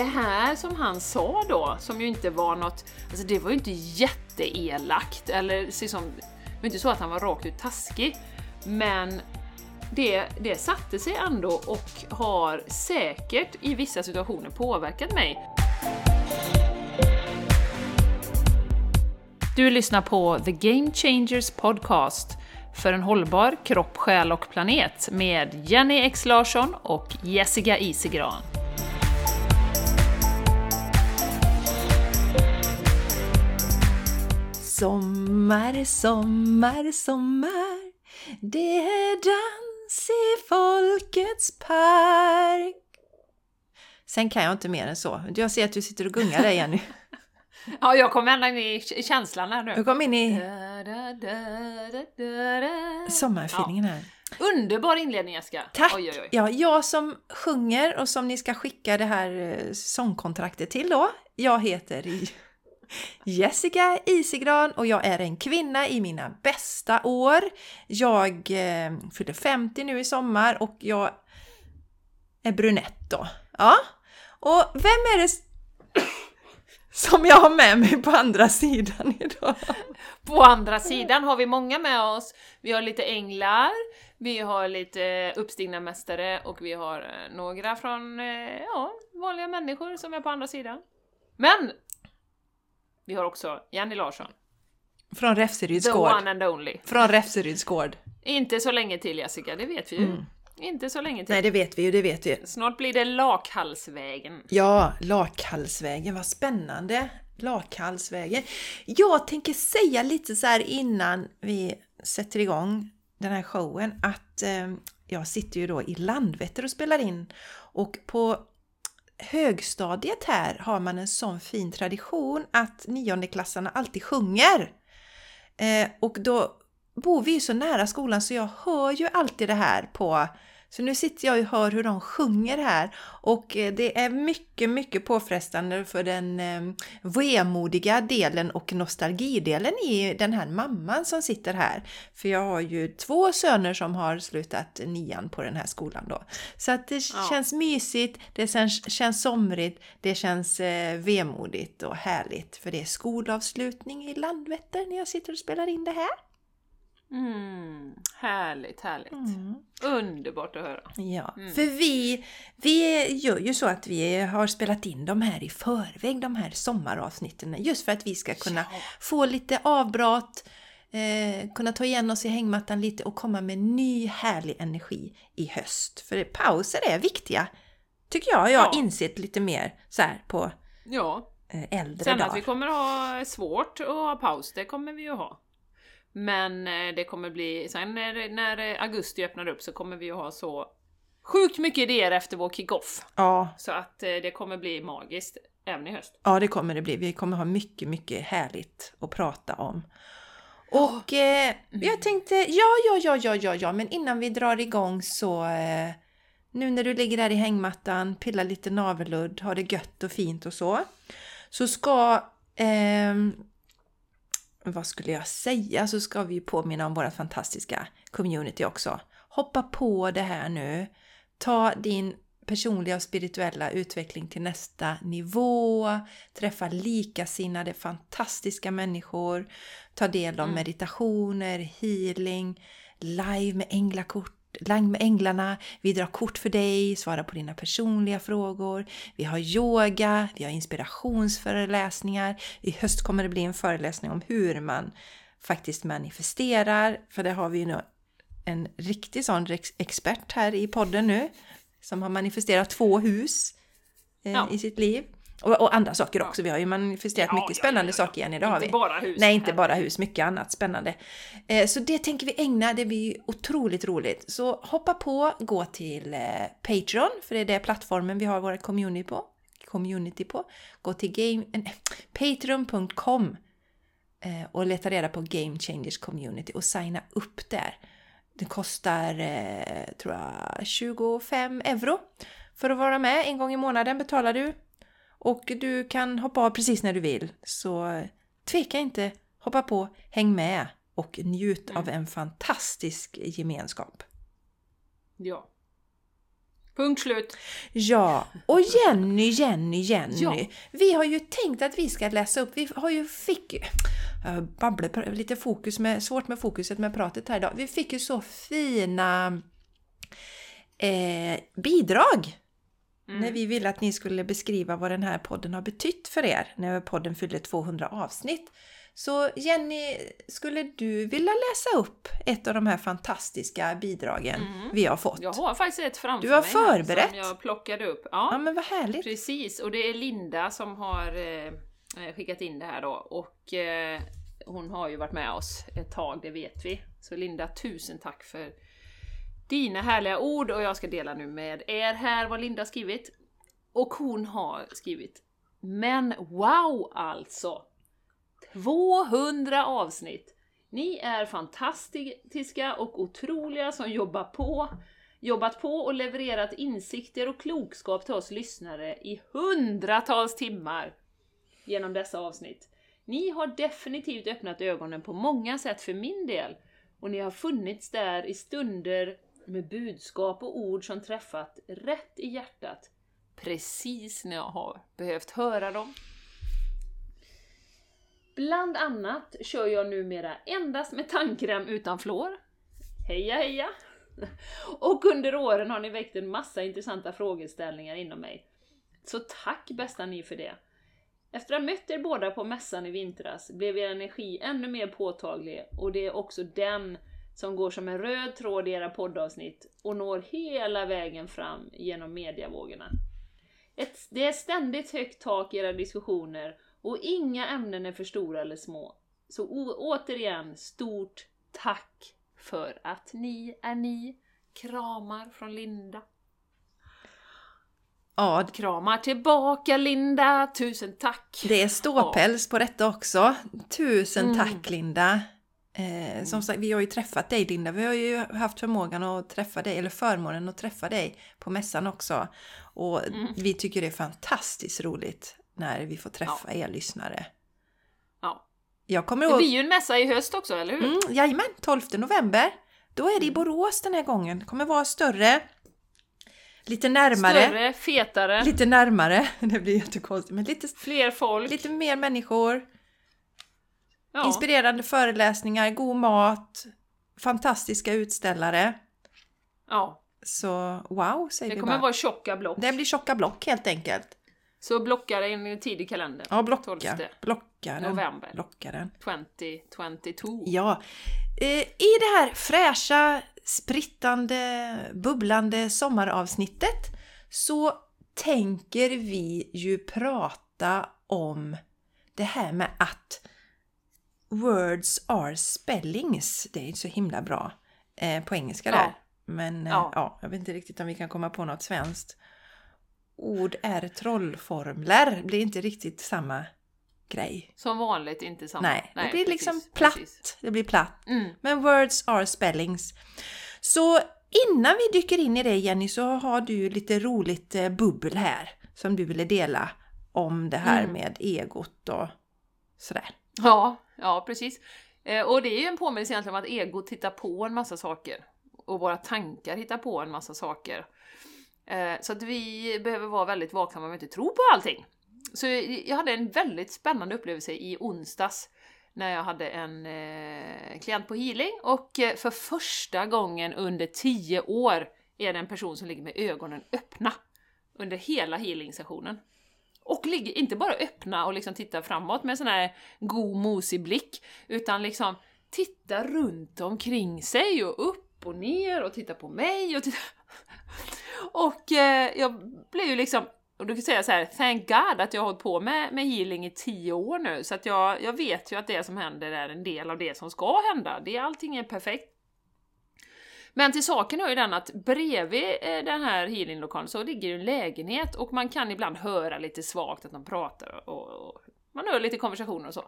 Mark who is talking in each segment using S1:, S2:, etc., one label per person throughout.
S1: det här som han sa då, som ju inte var något, alltså det var ju inte jätteelakt, eller liksom, det var inte så att han var rakt ut taskig, men det, det satte sig ändå och har säkert i vissa situationer påverkat mig. Du lyssnar på The Game Changers Podcast för en hållbar kropp, själ och planet med Jenny X Larsson och Jessica Isigran.
S2: Sommar, sommar, sommar Det är dans i folkets park Sen kan jag inte mer än så. Jag ser att du sitter och gungar där Jenny.
S1: Ja, jag kom ända in i känslan här nu.
S2: Du kom in i sommarfeelingen här.
S1: Underbar inledning Jessica!
S2: Tack!
S1: Oj, oj, oj.
S2: Ja, jag som sjunger och som ni ska skicka det här eh, sångkontraktet till då. Jag heter Jessica Isigran och jag är en kvinna i mina bästa år. Jag eh, fyller 50 nu i sommar och jag är brunett då. Ja. Och vem är det som jag har med mig på andra sidan idag?
S1: På andra sidan har vi många med oss. Vi har lite änglar, vi har lite uppstigna mästare och vi har eh, några från eh, ja, vanliga människor som är på andra sidan. Men! Vi har också Jenny Larsson,
S2: Från
S1: the
S2: Räfseryds gård.
S1: one and only.
S2: Från Räfseryds gård.
S1: Inte så länge till Jessica, det vet vi ju. Inte så länge till.
S2: Nej, det vet vi ju, det vet vi.
S1: Snart blir det Lakhalsvägen.
S2: Ja, Lakhallsvägen, vad spännande! Lakhallsvägen. Jag tänker säga lite så här innan vi sätter igång den här showen att eh, jag sitter ju då i Landvetter och spelar in och på högstadiet här har man en sån fin tradition att niondeklassarna alltid sjunger. Eh, och då bor vi ju så nära skolan så jag hör ju alltid det här på så nu sitter jag och hör hur de sjunger här och eh, det är mycket, mycket påfrestande för den eh, vemodiga delen och nostalgidelen i den här mamman som sitter här. För jag har ju två söner som har slutat nian på den här skolan då. Så att det
S1: Ja.
S2: känns mysigt, det känns, känns somrigt, det känns eh, vemodigt och härligt för det är skolavslutning i Landvetter när jag sitter och spelar in det här.
S1: Mm, härligt, härligt.
S2: Mm.
S1: Underbart att höra.
S2: Ja,
S1: Mm.
S2: för vi, vi gör ju så att vi har spelat in de här i förväg, de här sommaravsnitten, just för att vi ska kunna
S1: Ja.
S2: få lite avbrott, eh, kunna ta igen oss i hängmattan lite och komma med ny härlig energi i höst. För pauser är viktiga, tycker jag. Jag har
S1: Ja.
S2: insett lite mer så här på
S1: Ja,
S2: eh, äldre
S1: sen
S2: dagar.
S1: att vi kommer ha svårt att ha paus, det kommer vi ju ha. Men eh, det kommer bli, sen när, när eh, augusti öppnar upp så kommer vi ju ha så sjukt mycket idéer efter vår kick-off.
S2: Ja,
S1: Så att eh, det kommer bli magiskt även i höst.
S2: Ja, det kommer det bli. Vi kommer ha mycket, mycket härligt att prata om. Och eh, jag tänkte, ja, ja, ja, ja, ja, ja, men innan vi drar igång så eh, nu när du ligger där i hängmattan, pillar lite navelludd, har det gött och fint och så, så ska ehm, vad skulle jag säga, så ska vi påminna om våra fantastiska community också. Hoppa på det här nu. Ta din personliga och spirituella utveckling till nästa nivå. Träffa likasinnade fantastiska människor. Ta del av
S1: Mm.
S2: meditationer, healing, live med änglakort Live med änglarna, vi drar kort för dig, svarar på dina personliga frågor. Vi har yoga, vi har inspirationsföreläsningar. I höst kommer det bli en föreläsning om hur man faktiskt manifesterar. För det har vi ju nu en riktig sån expert här i podden nu. Som har manifesterat två hus eh,
S1: Ja.
S2: i sitt liv. Och, och andra saker också. Vi har ju manifesterat
S1: Ja,
S2: mycket
S1: ja,
S2: spännande
S1: ja,
S2: saker igen. Har
S1: Inte
S2: vi.
S1: bara hus.
S2: Nej, inte bara hus. Mycket annat spännande. Eh, Så det tänker vi ägna. Det blir otroligt roligt. Så hoppa på, gå till eh, Patreon, för det är det plattformen vi har våra community på. Community på. Gå till game, eh, patreon.com eh, och leta reda på Game Changers Community och signa upp där. Det kostar, eh, tror jag, 25 euro för att vara med. En gång i månaden betalar du. Och du kan hoppa av precis när du vill. Så tveka inte, hoppa på, häng med och njut
S1: Mm.
S2: av en fantastisk gemenskap.
S1: Ja. Punkt slut.
S2: Ja, och Jenny, Jenny, Jenny.
S1: Ja.
S2: Vi har ju tänkt att vi ska läsa upp, vi har ju fick... Jag babblar lite fokus med, svårt med fokuset med pratet här idag. Vi fick ju så fina eh, bidrag
S1: Mm.
S2: när vi ville att ni skulle beskriva vad den här podden har betytt för er när podden fyllde 200 avsnitt. Så Jenny, skulle du vilja läsa upp ett av de här fantastiska bidragen vi har fått?
S1: Jag har faktiskt ett framför
S2: Du har
S1: mig
S2: förberett.
S1: som jag plockade upp.
S2: Ja,
S1: Ja,
S2: men vad härligt!
S1: precis. Och det är Linda som har eh, eh, skickat in det här då. Och eh, hon har ju varit med oss ett tag, det vet vi. Så Linda, tusen tack för dina härliga ord och jag ska dela nu med er här vad Linda har skrivit. Och hon har skrivit Men wow alltså! 200 avsnitt! Ni är fantastiska och otroliga som jobbar på, jobbat på och levererat insikter och klokskap till oss lyssnare i hundratals timmar genom dessa avsnitt. Ni har definitivt öppnat ögonen på många sätt för min del och ni har funnits där i stunder med budskap och ord som träffat rätt i hjärtat precis när jag har behövt höra dem. Bland annat kör jag numera endast med tandkräm utan fluor. Heja heja! Och under åren har ni väckt en massa intressanta frågeställningar inom mig. Så tack bästa ni för det! Efter att ha mött er båda på mässan i vintras blev er energi ännu mer påtaglig och det är också den som går som en röd tråd i era poddavsnitt och når hela vägen fram genom mediavågorna. Ett, det är ständigt högt tak i era diskussioner och inga ämnen är för stora eller små. Så återigen, stort tack för att ni är ni. Kramar från Linda.
S2: Ja,
S1: Kramar tillbaka Linda, tusen tack!
S2: det är ståpäls på detta också. Tusen
S1: Mm.
S2: tack Linda! Eh, som sagt, vi har ju träffat dig Linda. Vi har ju haft förmågan att träffa dig, eller förmånen att träffa dig på mässan också. Och
S1: Mm.
S2: vi tycker det är fantastiskt roligt när vi får träffa er lyssnare.
S1: Ja.
S2: Jag kommer
S1: Det
S2: ihåg...
S1: blir ju en mässa i höst också, eller hur?
S2: Mm, jajamän, 12 november. Då är det i
S1: Mm.
S2: Borås den här gången. Det kommer vara större, lite närmare.
S1: Större, fetare,
S2: Lite närmare, det blir jättekonstigt, men lite,
S1: fler folk.
S2: lite mer människor.
S1: Ja.
S2: Inspirerande föreläsningar, god mat, fantastiska utställare.
S1: ja.
S2: Så wow, säger
S1: Det
S2: vi
S1: kommer
S2: bara.
S1: vara tjocka block.
S2: Det blir tjocka block helt enkelt.
S1: Så blocka in i tidig kalender.
S2: Ja, blocka.
S1: 12
S2: Blocka den.
S1: november
S2: Blocka den.
S1: 2022.
S2: Ja. Eh, I det här fräscha, sprittande, bubblande sommaravsnittet så tänker vi ju prata om det här med att words are spellings. Det är inte så himla bra eh, på engelska
S1: Ja.
S2: där. Men eh,
S1: Ja.
S2: ja, jag vet inte riktigt om vi kan komma på något svenskt. Ord är trollformler. blir inte riktigt samma grej.
S1: Som vanligt inte samma.
S2: Nej, det blir
S1: precis,
S2: liksom platt.
S1: precis.
S2: Det blir platt.
S1: Mm.
S2: Men words are spellings. Så innan vi dyker in i det Jenny så har du lite roligt eh, bubbel här som du ville dela om det här
S1: Mm.
S2: med egot och sådär.
S1: Ja, ja precis. Eh, och det är ju en påminnelse egentligen om att egot tittar på en massa saker. Och våra tankar hittar på en massa saker. Eh, så att vi behöver vara väldigt vaksamma om vi inte tror på allting. Så jag hade en väldigt spännande upplevelse i onsdags när jag hade en eh, klient på healing och för första gången under tio år är det en person som ligger med ögonen öppna under hela healing-sessionen. Och ligger inte bara öppna och liksom tittar framåt med en sån här god mosig blick, utan liksom tittar runt omkring sig och upp och ner och tittar på mig och tittar... Och eh, jag blev ju liksom, och du kan säga så här, thank God att jag har hållit på med, med healing i tio år nu, så att jag, jag vet ju att det som händer är en del av det som ska hända. Det, allting är perfekt. Men till saken hör ju den att bredvid eh, den här healinglokalen så ligger ju en lägenhet och man kan ibland höra lite svagt att de pratar och, och man hör lite konversationer och så.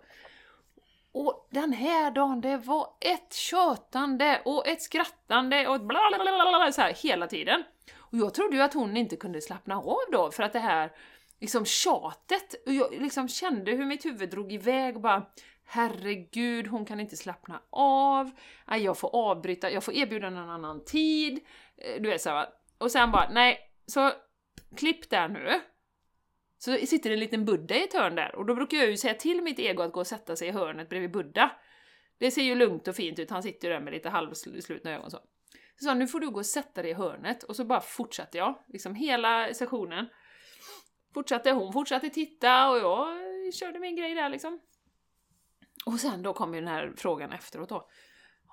S1: Och den här dagen, det var ett tjötande och ett skrattande och ett bla bla bla bla bla så här hela tiden. Och jag trodde ju att hon inte kunde slappna av då för att det här liksom tjatet, och jag liksom kände hur mitt huvud drog iväg och bara Herregud, hon kan inte slappna av, jag får avbryta, jag får erbjuda en annan tid, eh, du vet såhär va. Och sen bara, nej, så klipp där nu. Så sitter det en liten Buddha i ett hörn där och då brukar jag ju säga till mitt ego att gå och sätta sig i hörnet bredvid Buddha. Det ser ju lugnt och fint ut, han sitter ju där med lite halvslutna ögon så. Så sa nu får du gå och sätta dig i hörnet och så bara fortsatte jag, liksom hela sessionen. Fortsatte, hon fortsatte titta och jag körde min grej där liksom. Och sen då kom ju den här frågan efteråt då.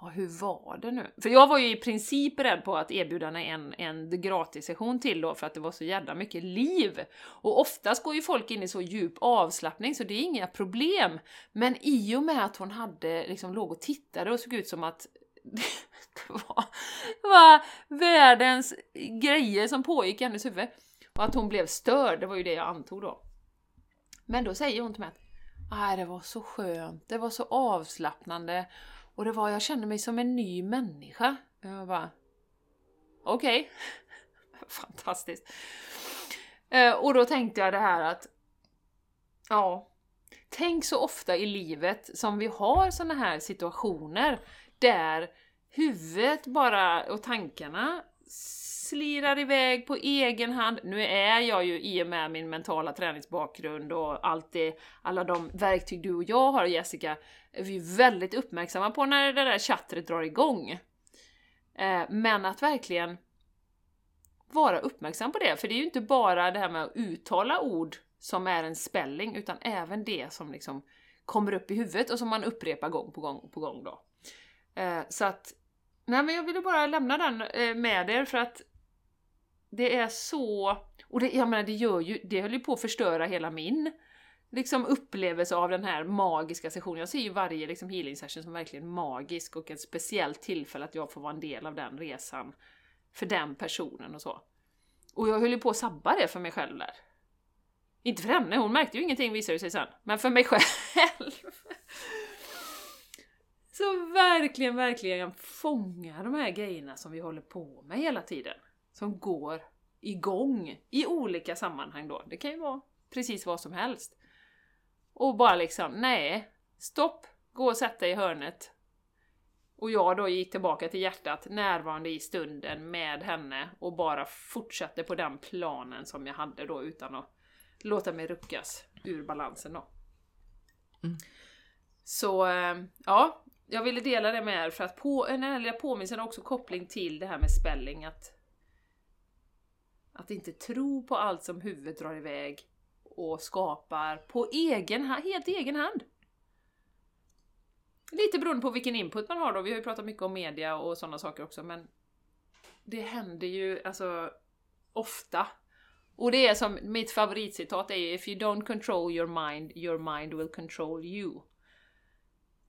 S1: Ja, hur var det nu? För jag var ju i princip rädd på att erbjuda henne en, en gratissession till då för att det var så jävla mycket liv. Och oftast går ju folk in i så djup avslappning så det är inga problem. Men i och med att hon hade liksom låg och tittade och såg ut som att det var, det var världens grejer som pågick i hennes huvud. Och att hon blev störd, det var ju det jag antog då. Men då säger hon till mig att det var så skönt, det var så avslappnande och det var, jag kände mig som en ny människa. Jag bara, okej. Okay. Fantastiskt. Eh, och då tänkte jag det här att, ja, tänk så ofta i livet som vi har såna här situationer där huvudet bara och tankarna slirar iväg på egen hand. Nu är jag ju i och med min mentala träningsbakgrund och allt det, alla de verktyg du och jag har Jessica, är vi väldigt uppmärksamma på när det där chattret drar igång. Eh, men att verkligen vara uppmärksam på det, för det är ju inte bara det här med att uttala ord som är en spelling, utan även det som liksom kommer upp i huvudet och som man upprepar gång på gång på gång då. Eh, så att, nej men jag ville bara lämna den eh, med er för att det är så... Och det, jag menar, det gör ju, det höll ju på att förstöra hela min liksom upplevelse av den här magiska sessionen. Jag ser ju varje liksom, healing session som verkligen magisk och ett speciellt tillfälle att jag får vara en del av den resan för den personen och så. Och jag höll ju på att sabba det för mig själv där. Inte för henne, hon märkte ju ingenting visade det sig sen, men för mig själv. Så verkligen, verkligen fånga de här grejerna som vi håller på med hela tiden som går igång i olika sammanhang då. Det kan ju vara precis vad som helst. Och bara liksom, nej, stopp, gå och sätt dig i hörnet. Och jag då gick tillbaka till hjärtat, närvarande i stunden med henne och bara fortsatte på den planen som jag hade då utan att låta mig ruckas ur balansen då. Mm. Så, eh, ja, jag ville dela det med er för att på, den här lilla påminnelsen har också koppling till det här med spelling, att att inte tro på allt som huvudet drar iväg och skapar på egen hand, helt egen hand. Lite beroende på vilken input man har då, vi har ju pratat mycket om media och sådana saker också, men det händer ju alltså ofta. Och det är som mitt favoritcitat är ju If you don't control your mind, your mind will control you.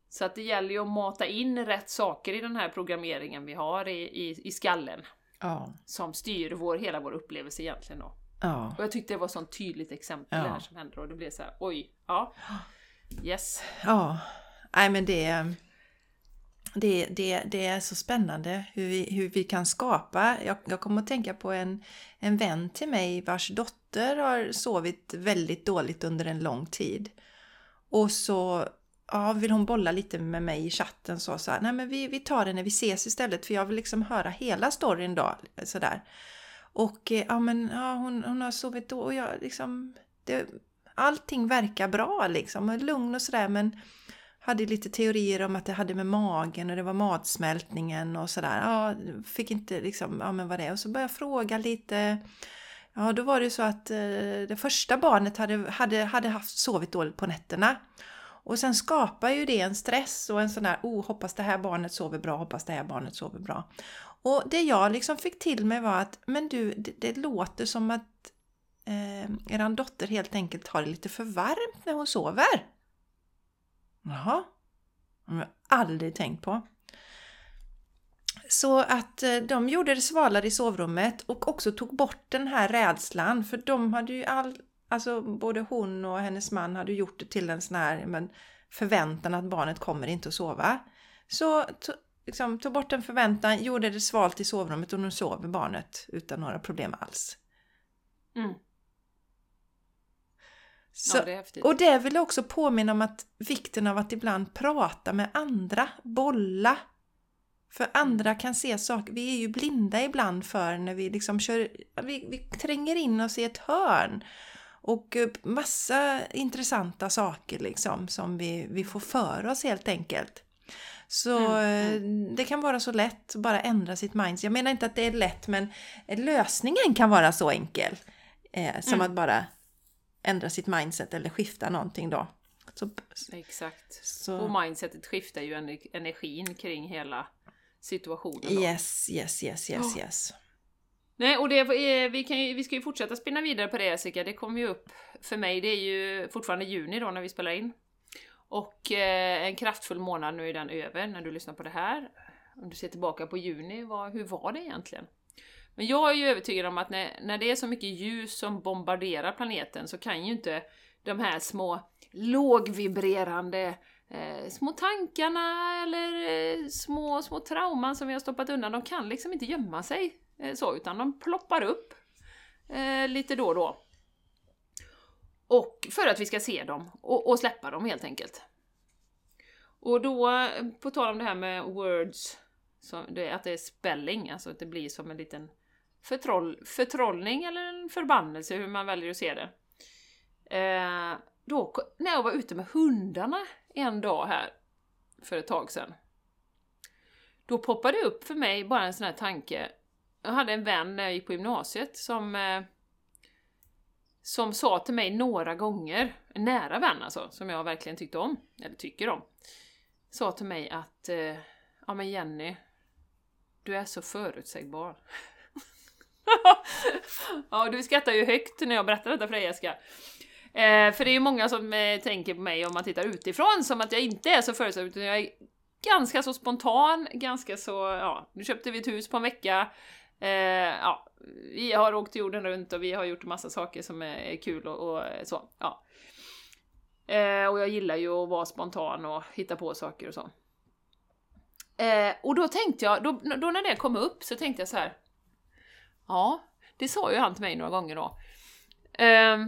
S1: Så att det gäller ju att mata in rätt saker i den här programmeringen vi har i, i, i skallen. Ja. Som styr vår, hela vår upplevelse egentligen då. Ja. Och jag tyckte det var ett sånt tydligt exempel ja. här som hände och det blev så här, oj, ja. Yes.
S2: Ja, nej men det, det, det, det är så spännande hur vi, hur vi kan skapa. Jag, jag kommer att tänka på en, en vän till mig vars dotter har sovit väldigt dåligt under en lång tid. Och så ja, vill hon bolla lite med mig i chatten så sa nej men vi, vi tar det när vi ses istället för jag vill liksom höra hela storyn då. Sådär. Och eh, ja men ja, hon, hon har sovit då och jag liksom, det, allting verkar bra liksom, och lugn och sådär men hade lite teorier om att det hade med magen och det var matsmältningen och sådär. Ja, fick inte liksom, ja men vad det är. Och så började jag fråga lite. Ja, då var det ju så att eh, det första barnet hade, hade, hade haft sovit dåligt på nätterna. Och sen skapar ju det en stress och en sån där, oh hoppas det här barnet sover bra, hoppas det här barnet sover bra. Och det jag liksom fick till mig var att, men du, det, det låter som att eh, eran dotter helt enkelt har det lite för varmt när hon sover. Jaha, det har jag aldrig tänkt på. Så att eh, de gjorde det svalare i sovrummet och också tog bort den här rädslan för de hade ju all, Alltså både hon och hennes man hade gjort det till en sån här men, förväntan att barnet kommer inte att sova. Så liksom, tog bort en förväntan, gjorde det svalt i sovrummet och nu sover barnet utan några problem alls. Mm. Så, ja, det och det vill också påminna om att vikten av att ibland prata med andra, bolla. För andra kan se saker, vi är ju blinda ibland för när vi liksom kör, vi, vi tränger in oss i ett hörn. Och massa intressanta saker liksom som vi, vi får för oss helt enkelt. Så
S1: Mm,
S2: det kan vara så lätt att bara ändra sitt mindset. Jag menar inte att det är lätt men lösningen kan vara så enkel. Eh, som
S1: Mm.
S2: att bara ändra sitt mindset eller skifta någonting då. Så,
S1: Exakt.
S2: så,
S1: Och mindsetet skiftar ju ener- energin kring hela situationen. Då.
S2: yes, yes, yes, yes,
S1: Ja.
S2: yes.
S1: Nej, och det, är- vi, kan ju, vi ska ju fortsätta spinna vidare på det Jessica. Det kommer ju upp för mig, det är ju fortfarande juni då när vi spelar in. Och eh, en kraftfull månad, nu är den över när du lyssnar på det här. Om du ser tillbaka på juni, vad, hur var det egentligen? Men jag är ju övertygad om att när, när det är så mycket ljus som bombarderar planeten så kan ju inte de här små lågvibrerande eh, små tankarna eller eh, små, små trauman som vi har stoppat undan, de kan liksom inte gömma sig Eh, så, utan de ploppar upp eh, lite då och då. Och för att vi ska se dem och, och släppa dem helt enkelt. Och då, eh, på tal om det här med words, så det, att det är spelling, alltså att det blir som en liten förtroll, förtrollning eller en förbannelse, hur man väljer att se det. Eh, då, när jag var ute med hundarna en dag här för ett tag sedan. Då poppade det upp för mig bara en sån här tanke. Jag hade en vän när jag gick på gymnasiet som eh, som sa till mig några gånger, en nära vän alltså, som jag verkligen tyckte om, eller tycker om, sa till mig att eh, ja men Jenny, du är så förutsägbar. ja, du skrattar ju högt när jag berättar detta för dig Jessica. Eh, för det är ju många som eh, tänker på mig om man tittar utifrån som att jag inte är så förutsägbar, utan jag är ganska så spontan, ganska så, ja, nu köpte vi ett hus på en vecka. Eh, ja, vi har åkt jorden runt och vi har gjort massa saker som är, kul och, och så, ja. Eh, och jag gillar ju att vara spontan och hitta på saker och så. Eh, och då tänkte jag, då, då när det kom upp så tänkte jag så här. Ja, det sa ju han till mig några gånger då. Eh,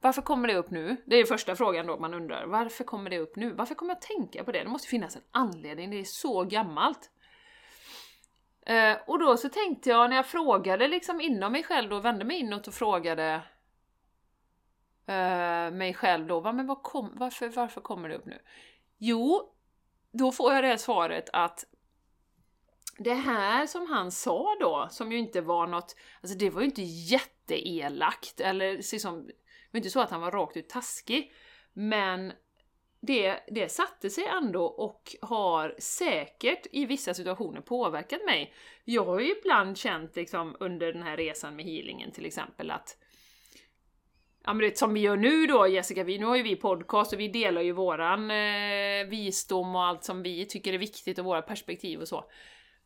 S1: varför kommer det upp nu? Det är ju första frågan då man undrar. Varför kommer det upp nu? Varför kommer jag tänka på det? Det måste finnas en anledning, det är så gammalt. Eh, och då så tänkte jag, när jag frågade liksom inom mig själv då, vände mig inåt och frågade eh, mig själv då, "Va, men vad kom, varför, varför kommer det upp nu? Jo, då får jag det här svaret att det här som han sa då, som ju inte var något, alltså det var ju inte jätteelakt, eller liksom, det var inte så att han var rakt ut taskig, men det, det satte sig ändå och har säkert i vissa situationer påverkat mig. Jag har ju ibland känt liksom under den här resan med healingen till exempel att Ja men det som vi gör nu då Jessica, vi, nu har ju vi podcast och vi delar ju våran eh, visdom och allt som vi tycker är viktigt och våra perspektiv och så.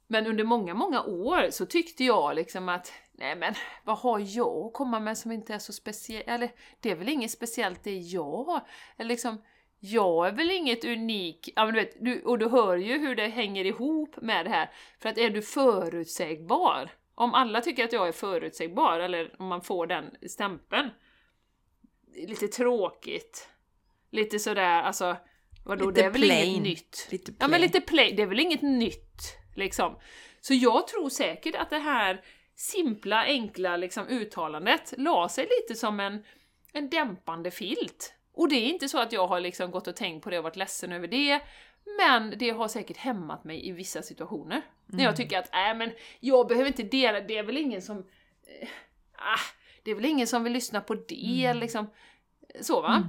S1: Men under många, många år så tyckte jag liksom att nej men vad har jag att komma med som inte är så speciellt, eller det är väl inget speciellt det jag har, eller liksom jag är väl inget unik, ja men du vet, du, och du hör ju hur det hänger ihop med det här. För att är du förutsägbar, om alla tycker att jag är förutsägbar, eller om man får den stämpeln, lite tråkigt, lite sådär, alltså vadå,
S2: Lite
S1: det är väl
S2: plain.
S1: inget nytt?
S2: Lite
S1: Ja men
S2: plain.
S1: lite plain, det är väl inget nytt liksom. Så jag tror säkert att det här simpla, enkla liksom, uttalandet la sig lite som en, en dämpande filt. Och det är inte så att jag har liksom gått och tänkt på det och varit ledsen över det, men det har säkert hämmat mig i vissa situationer. När jag tycker att, nej men jag behöver inte dela, det är väl ingen som... Ah, det är väl ingen som vill lyssna på det, liksom. Så va?
S2: Mm.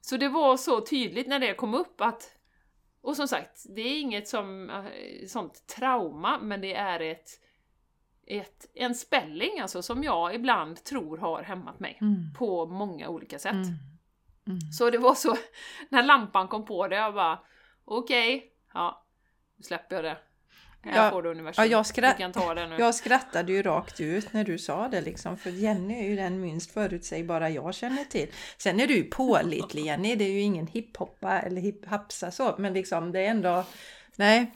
S1: Så det var så tydligt när det kom upp att... Och som sagt, det är inget som, eh, sånt trauma, men det är ett, ett, en spelling alltså som jag ibland tror har hämmat mig.
S2: Mm.
S1: På många olika sätt.
S2: Mm. Mm.
S1: Så det var så, när lampan kom på det, jag bara okej, ja, nu släpper jag det. Här
S2: Ja,
S1: får du universum.
S2: ja, jag skratt-
S1: Du kan ta det nu.
S2: Jag skrattade ju rakt ut när du sa det liksom, för Jenny är ju den minst förutsägbara jag känner till. Sen är du ju pålitlig Jenny, det är ju ingen hiphoppa eller hiphapsa så, men liksom det är ändå... Nej,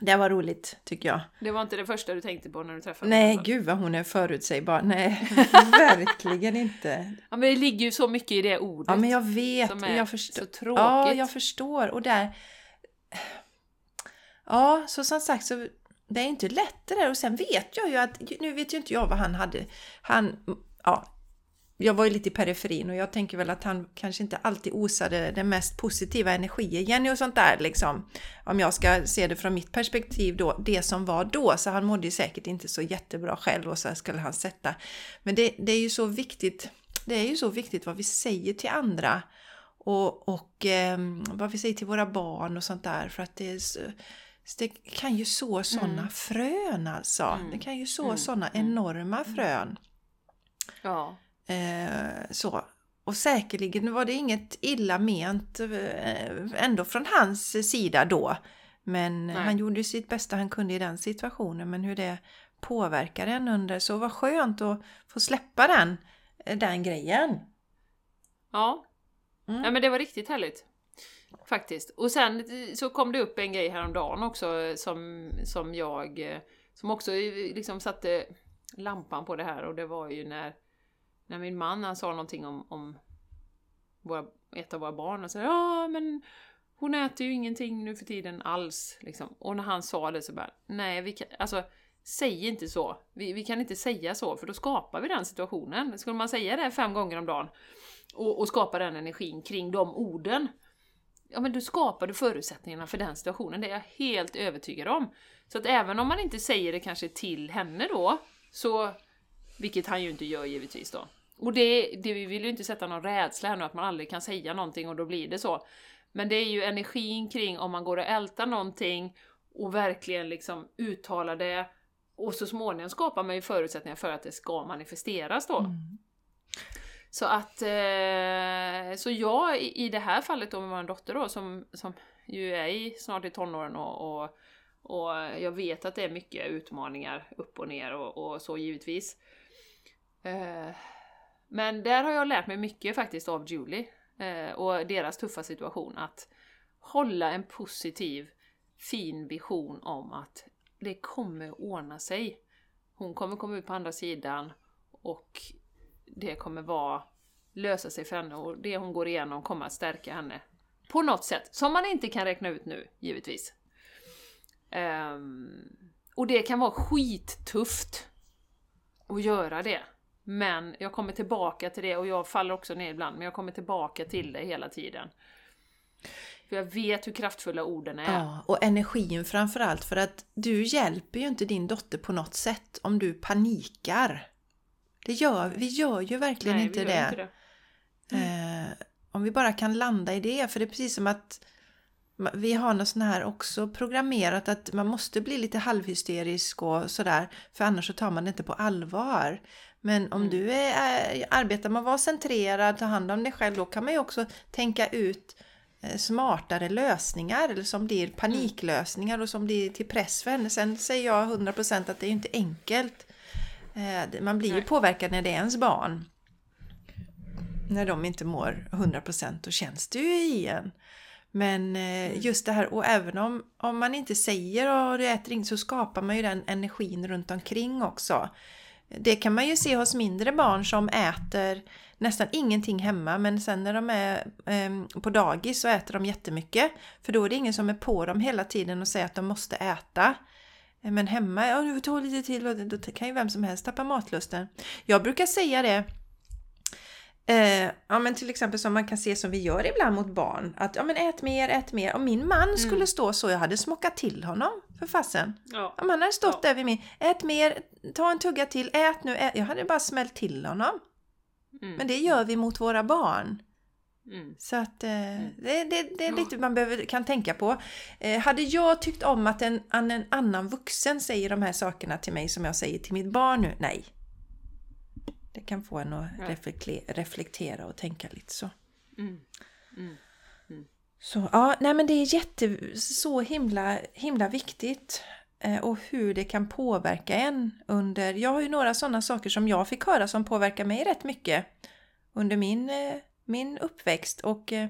S2: det var roligt tycker jag.
S1: Det var inte det första du tänkte på när du träffade?
S2: Nej,
S1: alltså.
S2: gud vad hon är förutsägbar. Nej, verkligen inte.
S1: Ja men det ligger ju så mycket i det ordet.
S2: Ja, men jag vet.
S1: som är
S2: jag förstår.
S1: så tråkigt.
S2: Ja, jag förstår. Och där... Ja, så som sagt så det är inte lätt det där och sen vet jag ju att, nu vet ju inte jag vad han hade. Han, ja, jag var ju lite i periferin och jag tänker väl att han kanske inte alltid osade den mest positiva energier, Jenny och sånt där liksom. Om jag ska se det från mitt perspektiv då, det som var då, så han mådde ju säkert inte så jättebra själv och så skulle han sätta. Men det, det är ju så viktigt, det är ju så viktigt vad vi säger till andra och, och eh, vad vi säger till våra barn och sånt där för att det är så, det kan ju så sådana mm. frön alltså. Mm. Det kan ju så mm. sådana mm. enorma frön.
S1: Ja.
S2: Eh, så. Och säkerligen var det inget illa ment eh, ändå från hans sida då. Men Nej. han gjorde sitt bästa han kunde i den situationen. Men hur det påverkar en under så var skönt att få släppa den, eh, den grejen.
S1: Ja. Mm. ja, men det var riktigt härligt. Faktiskt. Och sen så kom det upp en grej häromdagen också som, som jag, som också liksom satte lampan på det här och det var ju när när min man han sa någonting om, om våra, ett av våra barn och sa ja men hon äter ju ingenting nu för tiden alls. Liksom. Och när han sa det så bara, nej vi kan, alltså säg inte så. Vi, vi kan inte säga så för då skapar vi den situationen. Skulle man säga det fem gånger om dagen och, och skapa den energin kring de orden, ja men då skapar du förutsättningarna för den situationen, det är jag helt övertygad om. Så att även om man inte säger det kanske till henne då, så, vilket han ju inte gör givetvis då, och det, det, vi vill ju inte sätta någon rädsla här nu att man aldrig kan säga någonting och då blir det så. Men det är ju energin kring om man går och ältar någonting och verkligen liksom uttalar det och så småningom skapar man ju förutsättningar för att det ska manifesteras då. Mm. Så att, eh, så jag i det här fallet då med vår dotter då som, som ju är i, snart i tonåren och, och, och jag vet att det är mycket utmaningar upp och ner och, och så givetvis. Men där har jag lärt mig mycket faktiskt av Julie eh, och deras tuffa situation. Att hålla en positiv, fin vision om att det kommer ordna sig. Hon kommer komma ut på andra sidan och det kommer vara lösa sig för henne och det hon går igenom kommer att stärka henne på något sätt som man inte kan räkna ut nu, givetvis. Um, och det kan vara skittufft att göra det. Men jag kommer tillbaka till det och jag faller också ner ibland, men jag kommer tillbaka till det hela tiden. För jag vet hur kraftfulla orden är.
S2: Ja, och energin framförallt för att du hjälper ju inte din dotter på något sätt om du panikar. Det gör, vi gör ju verkligen Nej, inte, det. inte det. Mm. Eh, om vi bara kan landa i det, för det är precis som att vi har något sånt här också programmerat att man måste bli lite halvhysterisk och sådär för annars så tar man det inte på allvar. Men om mm. du är, arbetar med att vara centrerad, ta hand om dig själv, då kan man ju också tänka ut eh, smartare lösningar eller som blir paniklösningar och som blir till press för henne. Sen säger jag 100% att det är inte enkelt. Eh, man blir ju påverkad när det är ens barn. När de inte mår 100% då känns det ju i en. Men eh, mm. just det här, och även om, om man inte säger att du äter inte så skapar man ju den energin runt omkring också. Det kan man ju se hos mindre barn som äter nästan ingenting hemma men sen när de är eh, på dagis så äter de jättemycket. För då är det ingen som är på dem hela tiden och säger att de måste äta. Men hemma, ja du får ta lite till, då kan ju vem som helst tappa matlusten. Jag brukar säga det Eh, ja men till exempel som man kan se som vi gör ibland mot barn. Att ja men ät mer, ät mer. Om min man mm. skulle stå så, jag hade smockat till honom för fasen. Ja. Om han hade stått ja. där vid mig. Ät mer, ta en tugga till, ät nu. Ät. Jag hade bara smält till honom. Mm. Men det gör vi mot våra barn. Mm. Så att eh, mm. det, det, det, är lite man behöver, kan tänka på. Eh, hade jag tyckt om att en, en annan vuxen säger de här sakerna till mig som jag säger till mitt barn nu? Nej. Det kan få en att reflektera, reflektera och tänka lite så. Mm. Mm. Mm. Så ja, nej men det är jätte, så himla, himla viktigt. Eh, och hur det kan påverka en under... Jag har ju några sådana saker som jag fick höra som påverkar mig rätt mycket under min, eh, min uppväxt. Och eh,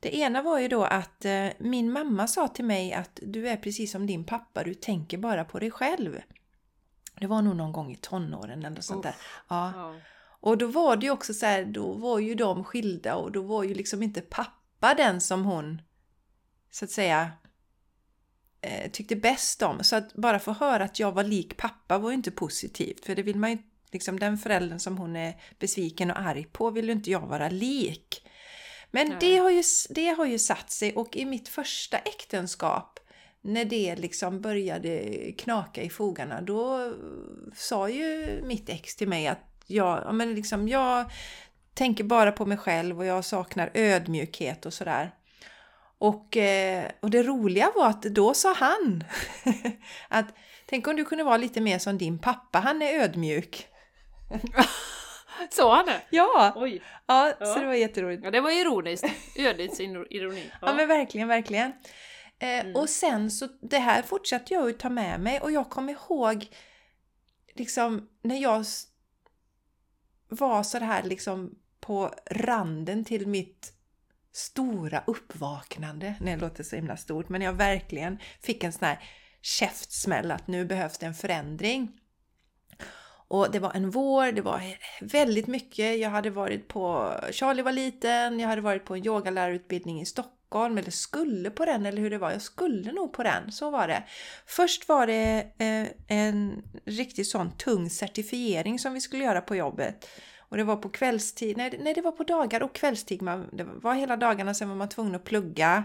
S2: det ena var ju då att min mamma sa till mig att du är precis som din pappa, du tänker bara på dig själv. Det var nog någon gång i tonåren eller sånt där. Ja. ja. Och då var det ju också så här, då var ju de skilda och då var ju liksom inte pappa den som hon så att säga eh, tyckte bäst om. Så att bara få höra att jag var lik pappa var ju inte positivt. För det vill man ju, liksom den föräldern som hon är besviken och arg på vill ju inte jag vara lik. Men det har, ju, det har ju satt sig och i mitt första äktenskap när det liksom började knaka i fogarna då sa ju mitt ex till mig att jag, ja, men liksom, jag tänker bara på mig själv och jag saknar ödmjukhet och sådär. Och, eh, och det roliga var att då sa han att tänk om du kunde vara lite mer som din pappa, han är ödmjuk.
S1: Sa han det?
S2: Ja!
S1: Oj.
S2: Ja,
S1: Ja.
S2: så det var jätteroligt.
S1: Ja, det var ironiskt. Ödets ironi.
S2: Ja, men verkligen, verkligen. Eh,
S1: Mm.
S2: Och sen så, det här fortsatte jag att ta med mig och jag kommer ihåg liksom när jag var så här liksom på randen till mitt stora uppvaknande. Nej, det låter så himla stort, men jag verkligen fick en sån här käftsmäll att nu behövs det en förändring. Och det var en vår, det var väldigt mycket. Jag hade varit på, Charlie var liten, jag hade varit på en yogalärarutbildning i Stockholm, eller skulle på den, eller hur det var. Jag skulle nog på den, så var det. Först var det eh, en riktigt sån tung certifiering som vi skulle göra på jobbet. Och det var på kvällstid, nej, det- nej det var på dagar och kvällstid. Man, det var hela dagarna, sen var man tvungen att plugga.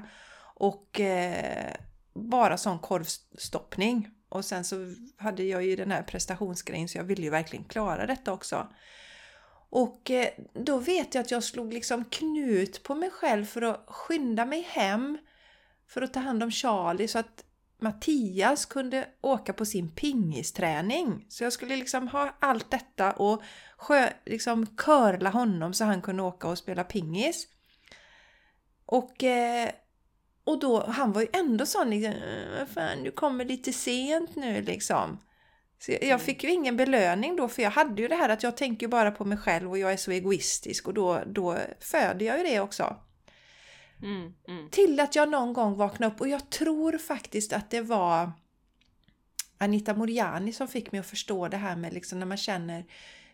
S2: Och eh, bara sån korvstoppning. Och sen så hade jag ju den här prestationsgrejen så jag ville ju verkligen klara detta också. Och eh, då vet jag att jag slog liksom knut på mig själv för att skynda mig hem för att ta hand om Charlie så att Mattias kunde åka på sin pingisträning. Så jag skulle liksom ha allt detta och sjö, liksom körla honom så han kunde åka och spela pingis. Och, eh, och då, han var ju ändå sån liksom, äh, fan du kommer lite sent nu liksom. Så jag, jag fick ju ingen belöning då för jag hade ju det här att jag tänker bara på mig själv och jag är så egoistisk och då, då föder jag ju det också.
S1: Mm, mm.
S2: Till att jag någon gång vaknade upp och jag tror faktiskt att det var Anita Moriani som fick mig att förstå det här med liksom när man känner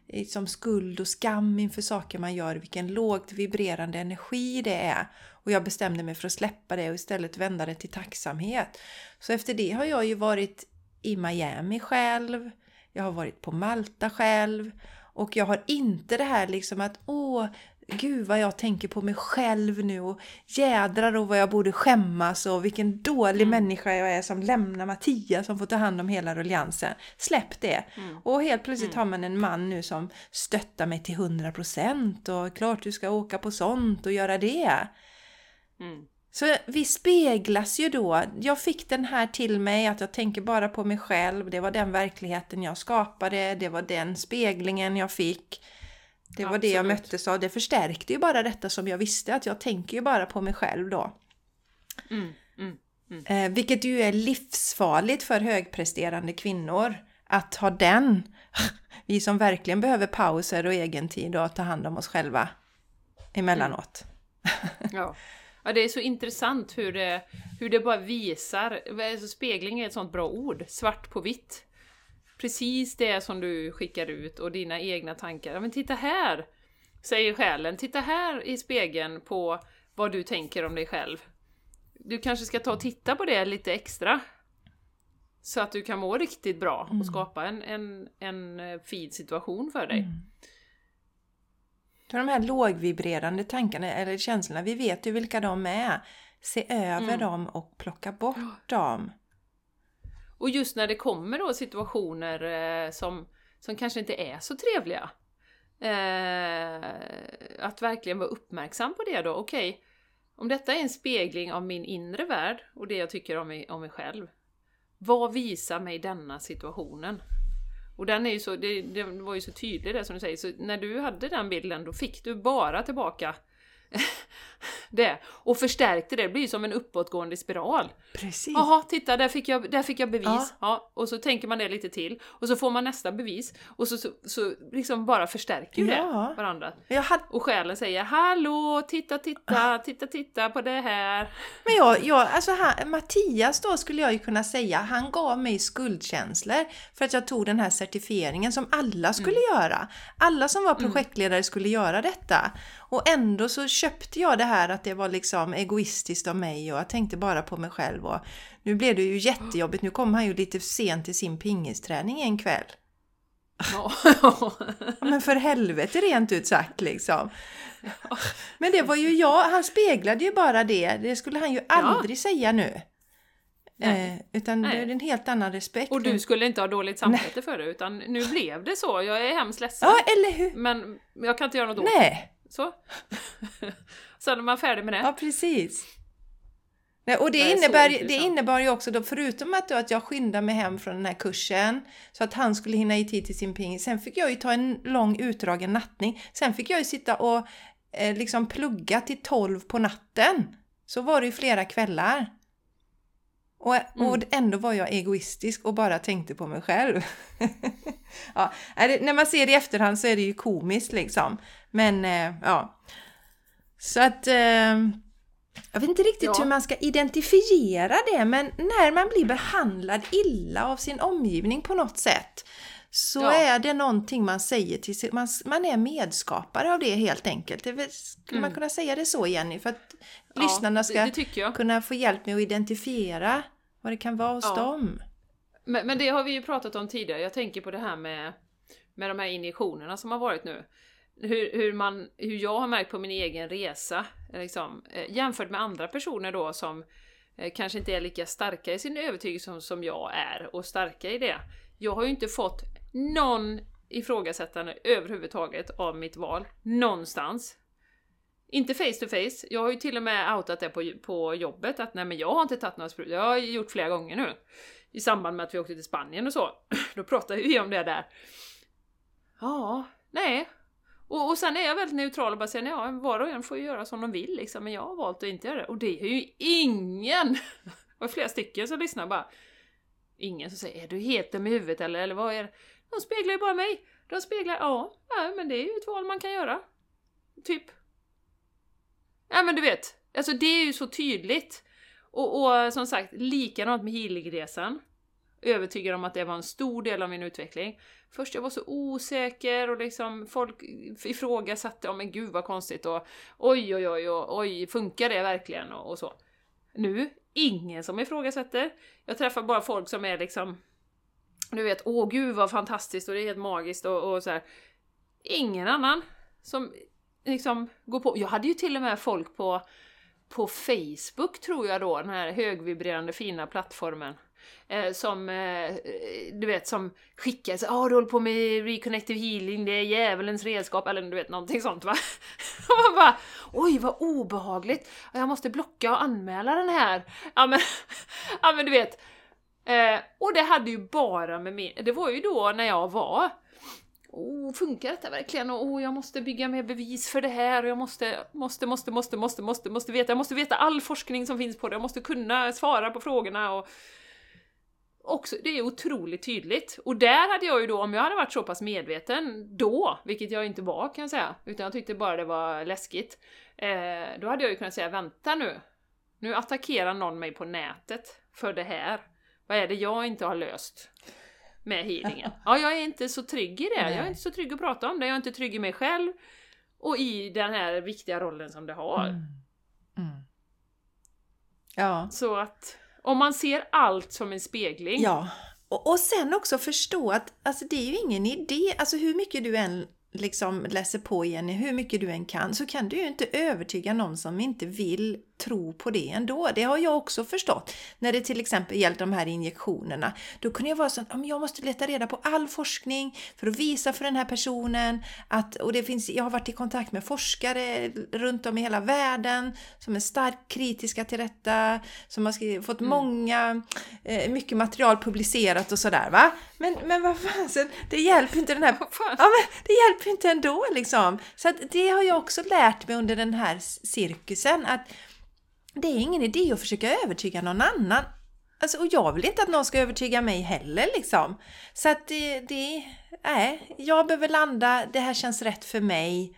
S2: liksom skuld och skam inför saker man gör, vilken lågt vibrerande energi det är. Och jag bestämde mig för att släppa det och istället vända det till tacksamhet. Så efter det har jag ju varit i Miami själv, jag har varit på Malta själv och jag har inte det här liksom att åh, gud vad jag tänker på mig själv nu och jädrar och vad jag borde skämmas och vilken dålig människa jag är som lämnar Mattias som får ta hand om hela rulliansen. Släpp det! Och helt plötsligt har man en man nu som stöttar mig till 100% och klart du ska åka på sånt och göra det.
S1: Mm.
S2: Så vi speglas ju då. Jag fick den här till mig att jag tänker bara på mig själv. Det var den verkligheten jag skapade. Det var den speglingen jag fick. Det var det jag
S1: Absolut.
S2: möttes av. Det förstärkte ju bara detta som jag visste att jag tänker ju bara på mig själv då.
S1: Mm, mm.
S2: Eh, vilket ju är livsfarligt för högpresterande kvinnor att ha den. Vi som verkligen behöver pauser och egen tid och ta hand om oss själva emellanåt.
S1: Ja. ja, det är så intressant hur det, hur det bara visar. Alltså, spegling är ett sånt bra ord, svart på vitt. Precis det som du skickar ut och dina egna tankar. Ja, men titta här, säger själen. Titta här i spegeln på vad du tänker om dig själv. Du kanske ska ta och titta på det lite extra. Så att du kan må riktigt bra och skapa en, en, en eh, fin situation för dig.
S2: För de här lågvibrerande tankarna eller känslorna, vi vet ju vilka de är. Se över
S1: Mm.
S2: dem och plocka bort dem.
S1: Och just när det kommer då situationer eh, som, som kanske inte är så trevliga. Eh, att verkligen vara uppmärksam på det då. Okej, om detta är en spegling av min inre värld och det jag tycker om mig, om mig själv. Vad visar mig denna situationen? Och den är ju så, det, det var ju så tydligt det som du säger, så när du hade den bilden då fick du bara tillbaka det. Och förstärkte det, det blir ju som en uppåtgående spiral.
S2: Precis.
S1: Jaha, titta där fick, jag, där fick jag bevis.
S2: Ja.
S1: Ja. och så tänker man det lite till. Och så får man nästa bevis. Och så, så, så liksom bara förstärker ju
S2: Ja.
S1: det varandra.
S2: Hade,
S1: Och själen säger Hallå, titta, titta, titta, titta på det här.
S2: men jag, jag, alltså han, Mattias då skulle jag ju kunna säga, han gav mig skuldkänslor för att jag tog den här certifieringen som alla skulle göra. Alla som var projektledare skulle göra detta. Och ändå så köpte jag det här att det var liksom egoistiskt av mig och jag tänkte bara på mig själv. Och nu blev det ju jättejobbigt. Nu kom han ju lite sent till sin pingisträning en kväll.
S1: Ja.
S2: Ja, men för helvete rent ut sagt liksom. Men det var ju jag, han speglade ju bara det. Det skulle han ju aldrig säga nu.
S1: Nej.
S2: Eh, utan det
S1: Nej.
S2: är en helt annan respekt.
S1: Och du skulle inte ha dåligt samvete för det, utan nu blev det så. Jag är hemskt ledsen.
S2: Ja, eller hur?
S1: Men jag kan inte göra något åt
S2: Nej,
S1: det. Så. Sen är man färdig med det.
S2: ja precis. Nej, och det,
S1: Det
S2: innebär, det innebar ju också då, förutom att, då, att jag skyndade mig hem från den här kursen så att han skulle hinna i tid till sin pingis. Sen fick jag ju ta en lång utdragen nattning. Sen fick jag ju sitta och eh, liksom plugga till 12 på natten. Så var det ju flera kvällar. Och, och
S1: Mm.
S2: ändå var jag egoistisk och bara tänkte på mig själv. ja, när man ser det i efterhand så är det ju komiskt liksom. Men eh, ja. Så att... Eh, jag vet inte riktigt
S1: Ja.
S2: hur man ska identifiera det, men när man blir behandlad illa av sin omgivning på något sätt så
S1: Ja.
S2: är det någonting man säger till sig. Man, man är medskapare av det helt enkelt. Det skulle man
S1: Mm.
S2: kunna säga det så Jenny? För att
S1: Ja,
S2: lyssnarna ska
S1: det
S2: kunna få hjälp med att identifiera vad det kan vara hos
S1: Ja.
S2: dem.
S1: Men, men det har vi ju pratat om tidigare. Jag tänker på det här med, med de här injektionerna som har varit nu. Hur, hur, man, hur jag har märkt på min egen resa, liksom, eh, jämfört med andra personer då som eh, kanske inte är lika starka i sin övertygelse som, som jag är och starka i det. Jag har ju inte fått någon ifrågasättande överhuvudtaget av mitt val, någonstans. Inte face to face, jag har ju till och med outat det på, på jobbet att nej men jag har inte tagit några sprutor, jag har gjort flera gånger nu. I samband med att vi åkte till Spanien och så. Då pratade vi om det där. Ja, nej. Och, och sen är jag väldigt neutral och bara säger ja, var och en får ju göra som de vill liksom, men jag har valt att inte göra det. Och det är ju ingen! Det var flera stycken som lyssnade bara. Ingen som säger är du helt dum i huvudet eller, eller vad är det? De speglar ju bara mig. De speglar, ja, ja, men det är ju ett val man kan göra. Typ. Ja men du vet, alltså det är ju så tydligt. Och, och som sagt, likadant med healingresan. Övertygad om att det var en stor del av min utveckling. Först jag var så osäker och liksom folk ifrågasatte, ja men gud vad konstigt och oj oj oj oj, oj funkar det verkligen och, och så. Nu, ingen som ifrågasätter. Jag träffar bara folk som är liksom, du vet, åh gud vad fantastiskt och det är helt magiskt och, och så här. Ingen annan som liksom gå på. Jag hade ju till och med folk på, på Facebook tror jag då, den här högvibrerande fina plattformen. Eh, som, eh, du vet, som skickar så ah, du håller på med reconnective healing, det är djävulens redskap, eller du vet, någonting sånt va. Och man bara, oj vad obehagligt, jag måste blocka och anmäla den här. Ja men, ja, men du vet. Eh, och det hade ju bara med min, det var ju då när jag var Oh, funkar detta verkligen? Och oh, jag måste bygga mer bevis för det här och jag måste, måste, måste, måste, måste, måste, måste veta, jag måste veta all forskning som finns på det, jag måste kunna svara på frågorna och också, det är otroligt tydligt. Och där hade jag ju då, om jag hade varit så pass medveten då, vilket jag inte var kan jag säga, utan jag tyckte bara det var läskigt, eh, då hade jag ju kunnat säga vänta nu, nu attackerar någon mig på nätet för det här. Vad är det jag inte har löst? Med healingen. Ja, jag är inte så trygg i det. Jag är
S2: Nej.
S1: inte så trygg att prata om det. Jag är inte trygg i mig själv och i den här viktiga rollen som det har.
S2: Mm. Mm. Ja.
S1: Så att om man ser allt som en spegling.
S2: Ja, och, och sen också förstå att alltså, det är ju ingen idé, alltså hur mycket du än liksom läser på Jenny, hur mycket du än kan, så kan du ju inte övertyga någon som inte vill tro på det ändå. Det har jag också förstått. När det till exempel gällde de här injektionerna, då kunde jag vara så att "Ja, men jag måste leta reda på all forskning för att visa för den här personen att, och det finns, jag har varit i kontakt med forskare runt om i hela världen som är starkt kritiska till detta, som har skrivit, fått många, eh, mycket material publicerat och sådär va. Men, men vad fasen, det hjälper inte den här? Ja, men det hjälper inte ändå liksom. Så att det har jag också lärt mig under den här cirkusen att det är ingen idé att försöka övertyga någon annan. Alltså, och jag vill inte att någon ska övertyga mig heller liksom. Så att det, det nej, jag behöver landa, det här känns rätt för mig.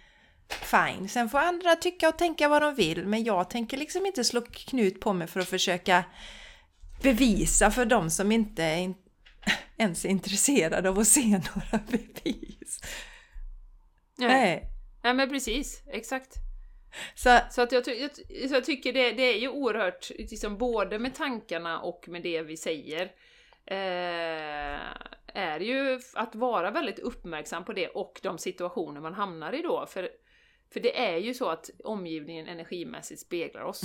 S2: Fine. Sen får andra tycka och tänka vad de vill, men jag tänker liksom inte slå knut på mig för att försöka bevisa för de som inte är ens är intresserade av att se några bevis.
S1: Nej.
S2: Nej.
S1: Nej men precis, exakt.
S2: Så,
S1: Så att jag, jag, så jag tycker det, det är ju oerhört, liksom, både med tankarna och med det vi säger, eh, är ju att vara väldigt uppmärksam på det och de situationer man hamnar i då. För, för det är ju så att omgivningen energimässigt speglar oss.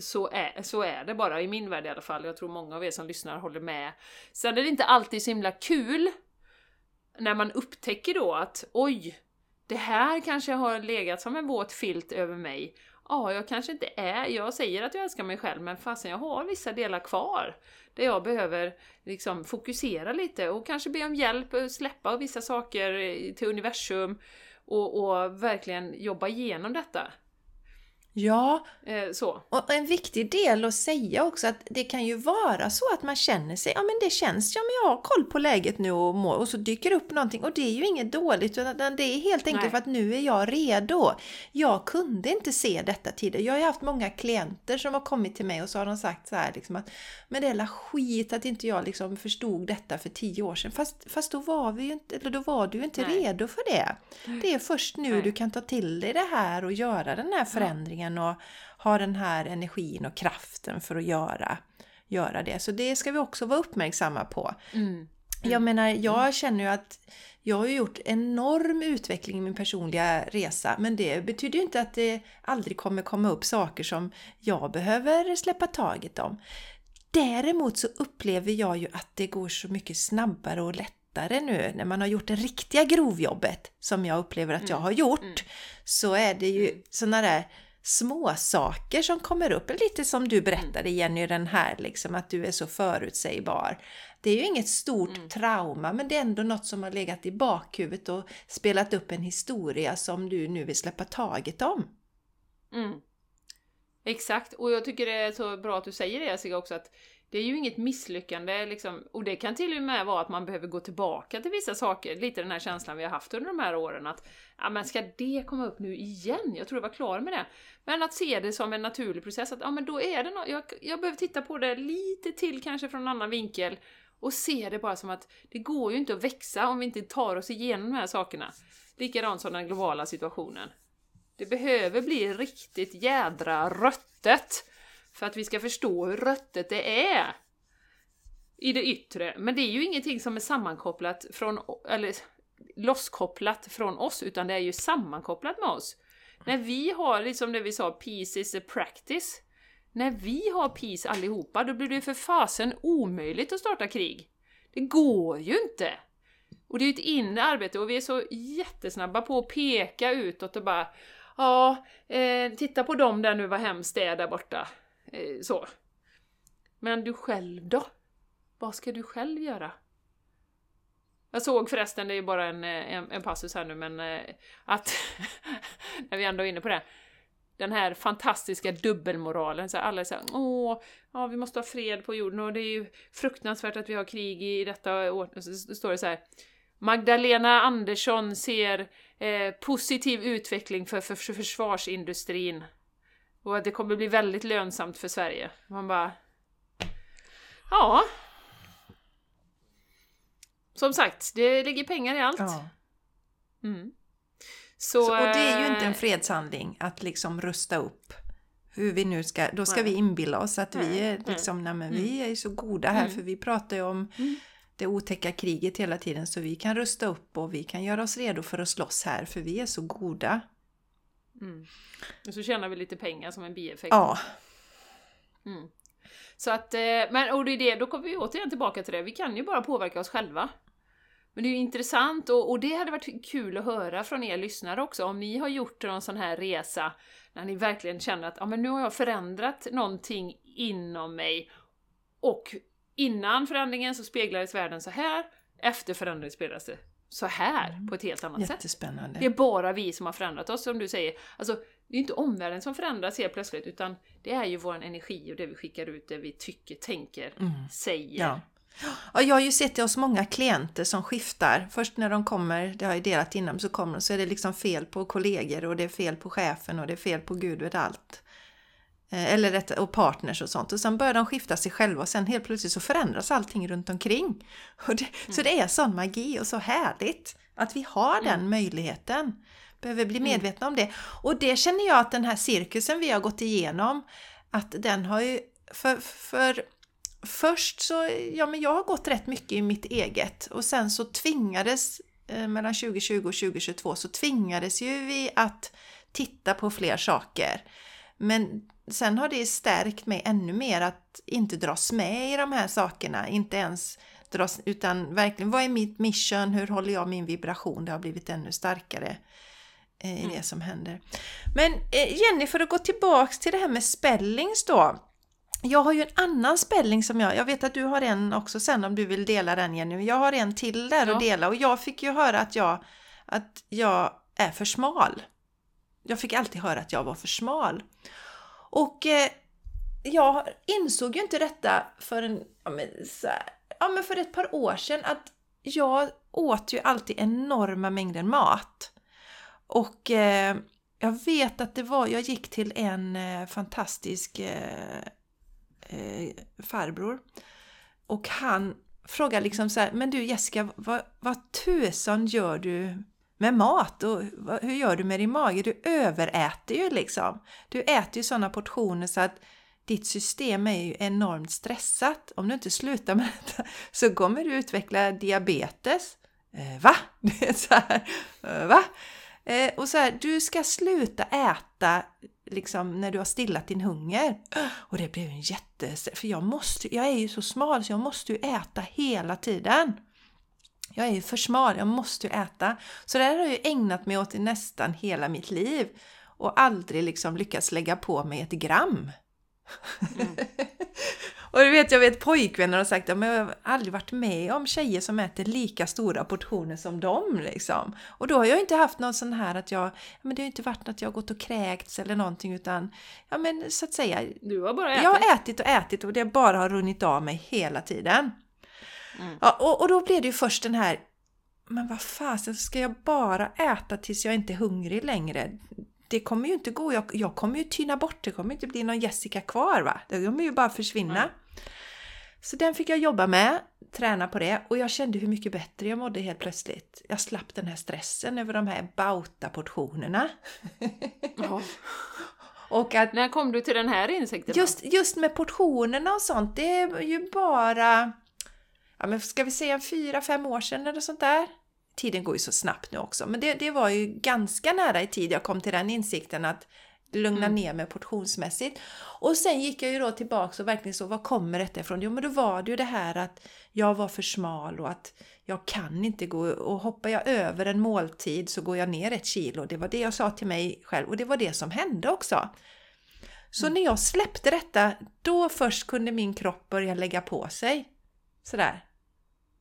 S1: Så är, så är det bara, i min värld i alla fall. Jag tror många av er som lyssnar håller med. Sen är det inte alltid så himla kul när man upptäcker då att oj, det här kanske har legat som en våt filt över mig. Ja, jag kanske inte är, jag säger att jag älskar mig själv, men fasen jag har vissa delar kvar. Där jag behöver liksom fokusera lite och kanske be om hjälp, och släppa vissa saker eh, till universum och, och verkligen jobba igenom detta
S2: ja,
S1: Eh, så.
S2: och en viktig del att säga också att det kan ju vara så att man känner sig, ja men det känns, ja men jag har koll på läget nu och mår, och så dyker upp någonting och det är ju inget dåligt utan det är helt enkelt
S1: Nej.
S2: för att nu är jag redo. Jag kunde inte se detta tidigare. Jag har ju haft många klienter som har kommit till mig och så har de sagt så här liksom att men det är la skit att inte jag liksom förstod detta för tio år sedan. Fast, fast då var vi ju inte, eller då var du inte
S1: Nej.
S2: redo för det. Det är först nu
S1: Nej.
S2: du kan ta till dig det här och göra den här förändringen och ha den här energin och kraften för att göra, göra det. Så det ska vi också vara uppmärksamma på.
S1: Mm.
S2: Jag menar, jag känner ju att jag har gjort enorm utveckling i min personliga resa, men det betyder ju inte att det aldrig kommer komma upp saker som jag behöver släppa taget om. Däremot så upplever jag ju att det går så mycket snabbare och lättare nu när man har gjort det riktiga grovjobbet som jag upplever att jag har gjort. Så är det ju sådana där små saker som kommer upp, lite som du berättade Jenny, den här liksom att du är så förutsägbar. Det är ju inget stort trauma men det är ändå något som har legat i bakhuvudet och spelat upp en historia som du nu vill släppa taget om.
S1: Mm. Exakt, och jag tycker det är så bra att du säger det Jessica också att det är ju inget misslyckande liksom, och det kan till och med vara att man behöver gå tillbaka till vissa saker, lite den här känslan vi har haft under de här åren att ja men ska det komma upp nu igen? Jag tror jag var klar med det. Men att se det som en naturlig process, att ja men då är det något, jag, jag behöver titta på det lite till kanske från en annan vinkel och se det bara som att det går ju inte att växa om vi inte tar oss igenom de här sakerna. Likadant som den globala situationen. Det behöver bli riktigt jädra röttet för att vi ska förstå hur röttet det är i det yttre. Men det är ju ingenting som är sammankopplat från, eller losskopplat från oss, utan det är ju sammankopplat med oss. När vi har, liksom det vi sa, peace is a practice. När vi har peace allihopa, då blir det ju för fasen omöjligt att starta krig. Det går ju inte! Och det är ju ett inre arbete och vi är så jättesnabba på att peka utåt och bara Ja, eh, titta på dem där nu, vad hemskt det är där borta. Eh, så. Men du själv då? Vad ska du själv göra? Jag såg förresten, det är ju bara en, eh, en, en passus här nu, men eh, att när vi ändå är inne på det. Den här fantastiska dubbelmoralen, så alla säger åh, ja, vi måste ha fred på jorden och det är ju fruktansvärt att vi har krig i detta år. Så står det så här. Magdalena Andersson ser eh, positiv utveckling för, för, för försvarsindustrin. Och att det kommer bli väldigt lönsamt för Sverige. Man bara... Ja. Som sagt, det ligger pengar i allt.
S2: Ja.
S1: Mm.
S2: Så,
S1: Så,
S2: och det är ju inte en
S1: eh,
S2: fredshandling att liksom rusta upp. Hur vi nu ska, då ska
S1: Nej.
S2: vi inbilla oss att vi
S1: Nej,
S2: är
S1: nej.
S2: liksom, nej men vi är så goda här
S1: Mm.
S2: för vi pratar ju om
S1: Mm.
S2: det otäcka kriget hela tiden så vi kan rusta upp och vi kan göra oss redo för att slåss här för vi är så goda.
S1: Mm. Och så tjänar vi lite pengar som en bieffekt.
S2: Ja,
S1: Mm. Så att, eh, men och det är det, då kommer vi återigen tillbaka till det, vi kan ju bara påverka oss själva. Men det är ju intressant och, och det hade varit kul att höra från er lyssnare också, om ni har gjort någon sån här resa när ni verkligen känner att ja, men nu har jag förändrat någonting inom mig och innan förändringen så speglades världen så här, efter förändringen speglades det så här på ett helt annat sätt.
S2: jättespännande.
S1: Det är bara vi som har förändrat oss, som du säger. Alltså, det är inte omvärlden som förändras helt plötsligt, utan det är ju vår energi och det vi skickar ut, det vi tycker, tänker, säger.
S2: Ja. Ja, jag har ju sett det hos många klienter som skiftar. Först när de kommer, det har jag delat innan, så kommer så är det liksom fel på kollegor och det är fel på chefen och det är fel på gud vet allt. Eh, Eller rätt, och partners och sånt. Och sen börjar de skifta sig själva och sen helt plötsligt så förändras allting runt omkring. Och det, Så det är sån magi och så härligt att vi har den möjligheten. behöver bli medvetna om det. Och det känner jag att den här cirkusen vi har gått igenom, att den har ju... För, för först så, ja men jag har gått rätt mycket i mitt eget och sen så tvingades eh, mellan 2020 och 2022 så tvingades ju vi att titta på fler saker. Men sen har det stärkt mig ännu mer att inte dras med i de här sakerna, inte ens dras, utan verkligen vad är mitt mission, hur håller jag min vibration? Det har blivit ännu starkare eh, i mm. det som händer. Men eh, Jenny, för att gå tillbaks till det här med spellings då. Jag har ju en annan spelling som jag, jag vet att du har en också sen om du vill dela den Jenny, jag har en till där ja. att dela och jag fick ju höra att jag, att jag är för smal. Jag fick alltid höra att jag var för smal. Och eh, jag insåg ju inte detta förrän ja, men, så här, ja, men för ett par år sedan att jag åt ju alltid enorma mängder mat. Och eh, jag vet att det var, jag gick till en eh, fantastisk eh, eh farbror och han frågade liksom så här, men du Jessica, vad, vad tusan gör du med mat och hur gör du med din mage? Du överäter ju liksom. Du äter ju sådana portioner så att ditt system är ju enormt stressat. Om du inte slutar med detta så kommer du utveckla diabetes. Eh, va? Det är så här, eh, va? Eh, och så här, du ska sluta äta liksom när du har stillat din hunger. Och det blev en jätte... För jag måste, jag är ju så smal så jag måste ju äta hela tiden. Jag är ju för smal, jag måste ju äta. Så det här har jag ägnat mig åt i nästan hela mitt liv och aldrig liksom lyckats lägga på mig ett gram. Mm. och du vet, jag vet pojkvänner har sagt att jag har aldrig varit med om tjejer som äter lika stora portioner som dem. Liksom. Och då har jag inte haft någon sån här att jag, men det har inte varit att jag har gått och kräkts eller någonting utan, ja men så att säga.
S1: Du har bara ätit?
S2: Jag har ätit och ätit och det bara har runnit av mig hela tiden. Mm. Ja, och, och då blev det ju först den här, men vad fasen, ska jag bara äta tills jag inte är hungrig längre? Det kommer ju inte gå, jag, jag kommer ju tyna bort, det kommer inte bli någon Jessica kvar va? Det kommer ju bara försvinna. Mm. Så den fick jag jobba med, träna på det och jag kände hur mycket bättre jag mådde helt plötsligt. Jag slapp den här stressen över de här bauta-portionerna.
S1: och att, När kom du till den här insikten?
S2: Just, just med portionerna och sånt, det är ju bara ja, men ska vi säga fyra, fem år sedan eller sånt där. Tiden går ju så snabbt nu också, men det, det var ju ganska nära i tid jag kom till den insikten att lugna mm. ner mig portionsmässigt. Och sen gick jag ju då tillbaks och verkligen så, var kommer detta ifrån? Jo men då var det ju det här att jag var för smal och att jag kan inte gå och hoppar jag över en måltid så går jag ner ett kilo. Det var det jag sa till mig själv och det var det som hände också. Så mm. när jag släppte detta, då först kunde min kropp börja lägga på sig. Sådär.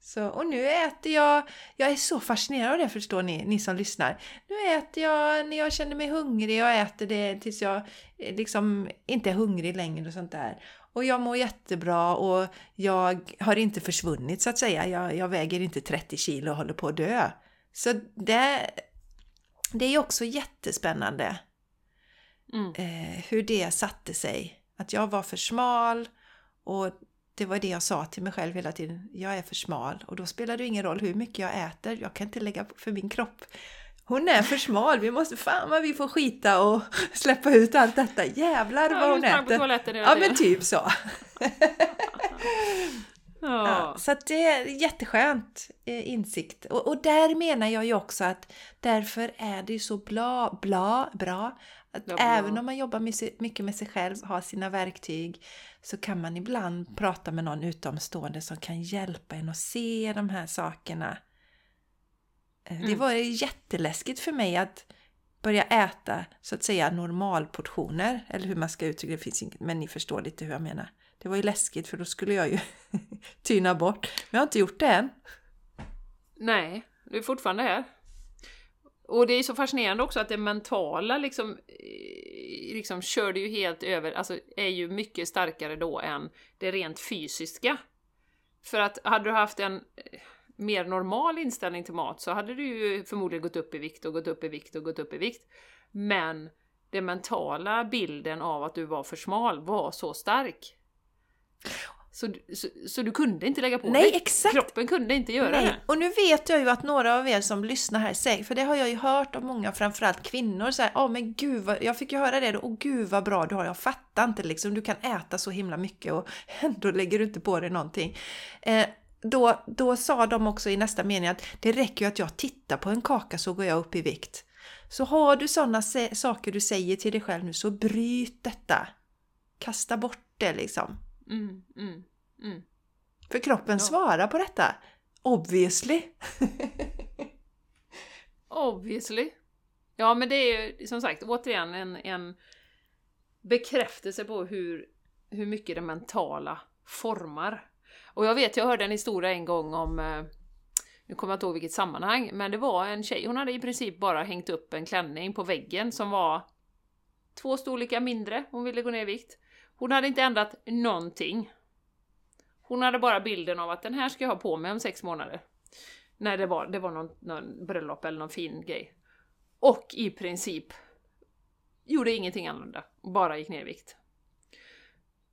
S2: Så, och nu äter jag, jag är så fascinerad av det förstår ni, ni som lyssnar. Nu äter jag när jag känner mig hungrig, jag äter det tills jag eh, liksom inte är hungrig längre och sånt där. Och jag mår jättebra och jag har inte försvunnit så att säga. Jag, jag väger inte 30 kilo och håller på att dö. Så det, det är också jättespännande mm. eh, hur det satte sig. Att jag var för smal och det var det jag sa till mig själv hela tiden. Jag är för smal och då spelar det ingen roll hur mycket jag äter. Jag kan inte lägga för min kropp. Hon är för smal, vi måste, fan vad vi får skita och släppa ut allt detta. Jävlar vad hon äter! Ja men typ så. Ja, så det är jätteskönt eh, insikt. Och, och, där menar jag ju också att därför är det så bla, bla, bra att bla, bla. även om man jobbar mycket med sig själv, har sina verktyg, så kan man ibland prata med någon utomstående som kan hjälpa en att se de här sakerna. Eh, mm. Det var jätteläskigt för mig att börja äta så att säga normalportioner, eller hur man ska uttrycka det, finns inget, men ni förstår lite hur jag menar. Det var ju läskigt för då skulle jag ju tyna bort, men jag har inte gjort det än.
S1: Nej, du är fortfarande här. Och det är så fascinerande också att det mentala liksom, eh, liksom körde ju helt över, alltså är ju mycket starkare då än det rent fysiska. För att hade du haft en eh, mer normal inställning till mat så hade du ju förmodligen gått upp i vikt och gått upp i vikt och gått upp i vikt. Men den mentala bilden av att du var för smal var så stark. Så, så, så du kunde inte lägga på
S2: Nej,
S1: dig?
S2: exakt.
S1: Kroppen kunde inte göra
S2: Nej,
S1: det?
S2: och nu vet jag ju att några av er som lyssnar här säger, för det har jag ju hört av många, framförallt kvinnor, så här, ja men gud vad, jag fick ju höra det då, och gud vad bra du har, jag fattar inte liksom, du kan äta så himla mycket och ändå lägger du inte på dig någonting. Eh, då, då sa de också i nästa mening att det räcker ju att jag tittar på en kaka så går jag upp i vikt. Så har du sådana saker du säger till dig själv nu så bryt detta. Kasta bort det liksom.
S1: Mm, mm, mm.
S2: För kroppen svarar på detta. Obviously.
S1: Obviously. Ja, men det är ju som sagt återigen en, en bekräftelse på hur, hur mycket det mentala formar. Och jag vet, jag hörde en historia en gång om, eh, nu kommer jag inte ihåg vilket sammanhang, men det var en tjej, hon hade i princip bara hängt upp en klänning på väggen som var två storlekar mindre, hon ville gå ner i vikt. Hon hade inte ändrat någonting. Hon hade bara bilden av att den här ska jag ha på mig om sex månader. När det var, det var någon, någon bröllop eller någon fin grej. Och i princip gjorde ingenting annorlunda, bara gick ner i vikt.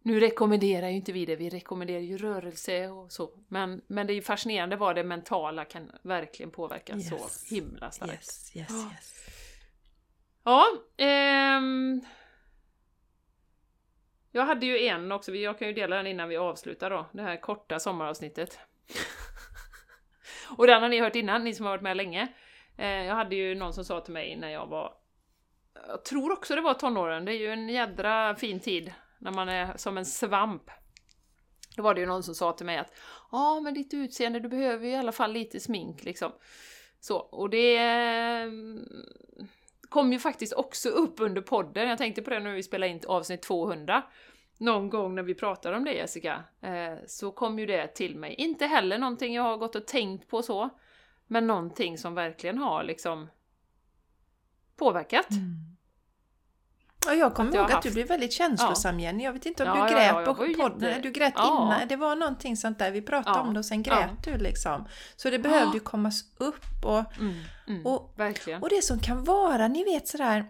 S1: Nu rekommenderar ju inte vi det, vi rekommenderar ju rörelse och så. Men, men det är fascinerande vad det mentala kan verkligen påverka
S2: Yes.
S1: så himla starkt.
S2: Yes, yes,
S1: Ja.
S2: yes.
S1: Ja, ehm... Jag hade ju en också, jag kan ju dela den innan vi avslutar då, det här korta sommaravsnittet. och den har ni hört innan, ni som har varit med länge. Eh, jag hade ju någon som sa till mig när jag var, jag tror också det var tonåren, det är ju en jädra fin tid när man är som en svamp. Då var det ju någon som sa till mig att ja, men ditt utseende, du behöver ju i alla fall lite smink liksom. Så, och det mm, kom ju faktiskt också upp under podden. Jag tänkte på det när vi spelade in avsnitt 200. Någon gång när vi pratade om det Jessica, eh, så kom ju det till mig. Inte heller någonting jag har gått och tänkt på så, men någonting som verkligen har liksom påverkat. Mm.
S2: Ja, jag kommer ihåg att du blev väldigt känslosam Jenny. Jag vet inte om
S1: Ja,
S2: du grät
S1: ja,
S2: på podden.
S1: jätte-
S2: Du grät innan. Det var någonting sånt där. Vi pratade om det och sen grät du liksom. Så det behövde ju kommas upp och,
S1: Mm, mm,
S2: och
S1: verkligen.
S2: Och det som kan vara, ni vet sådär,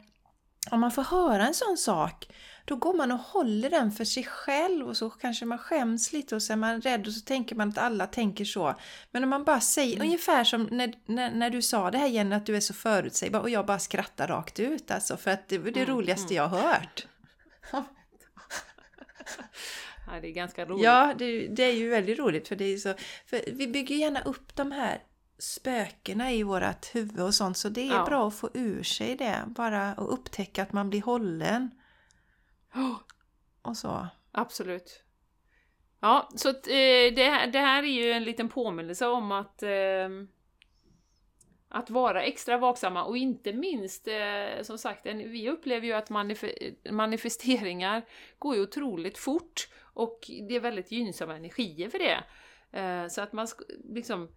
S2: om man får höra en sån sak, då går man och håller den för sig själv och så kanske man skäms lite och så är man rädd och så tänker man att alla tänker så. Men om man bara säger,
S1: Mm.
S2: ungefär som när, när, när du sa det här Jenny, att du är så förutsägbar och jag bara skrattar rakt ut alltså, för att det var det
S1: Mm,
S2: roligaste jag har hört.
S1: Ja, det är ganska roligt.
S2: Ja, det, det är ju väldigt roligt för det är så, för vi bygger gärna upp de här spökena i vårat huvud och sånt så det är
S1: Ja.
S2: bra att få ur sig det bara och upptäcka att man blir hållen och så.
S1: absolut. Ja, så att, eh, det, här, det här är ju en liten påminnelse om att ehm, att vara extra vaksamma och inte minst, eh, som sagt, en, vi upplever ju att manif- manifesteringar går ju otroligt fort och det är väldigt gynnsamma energier för det. Eh, så att man liksom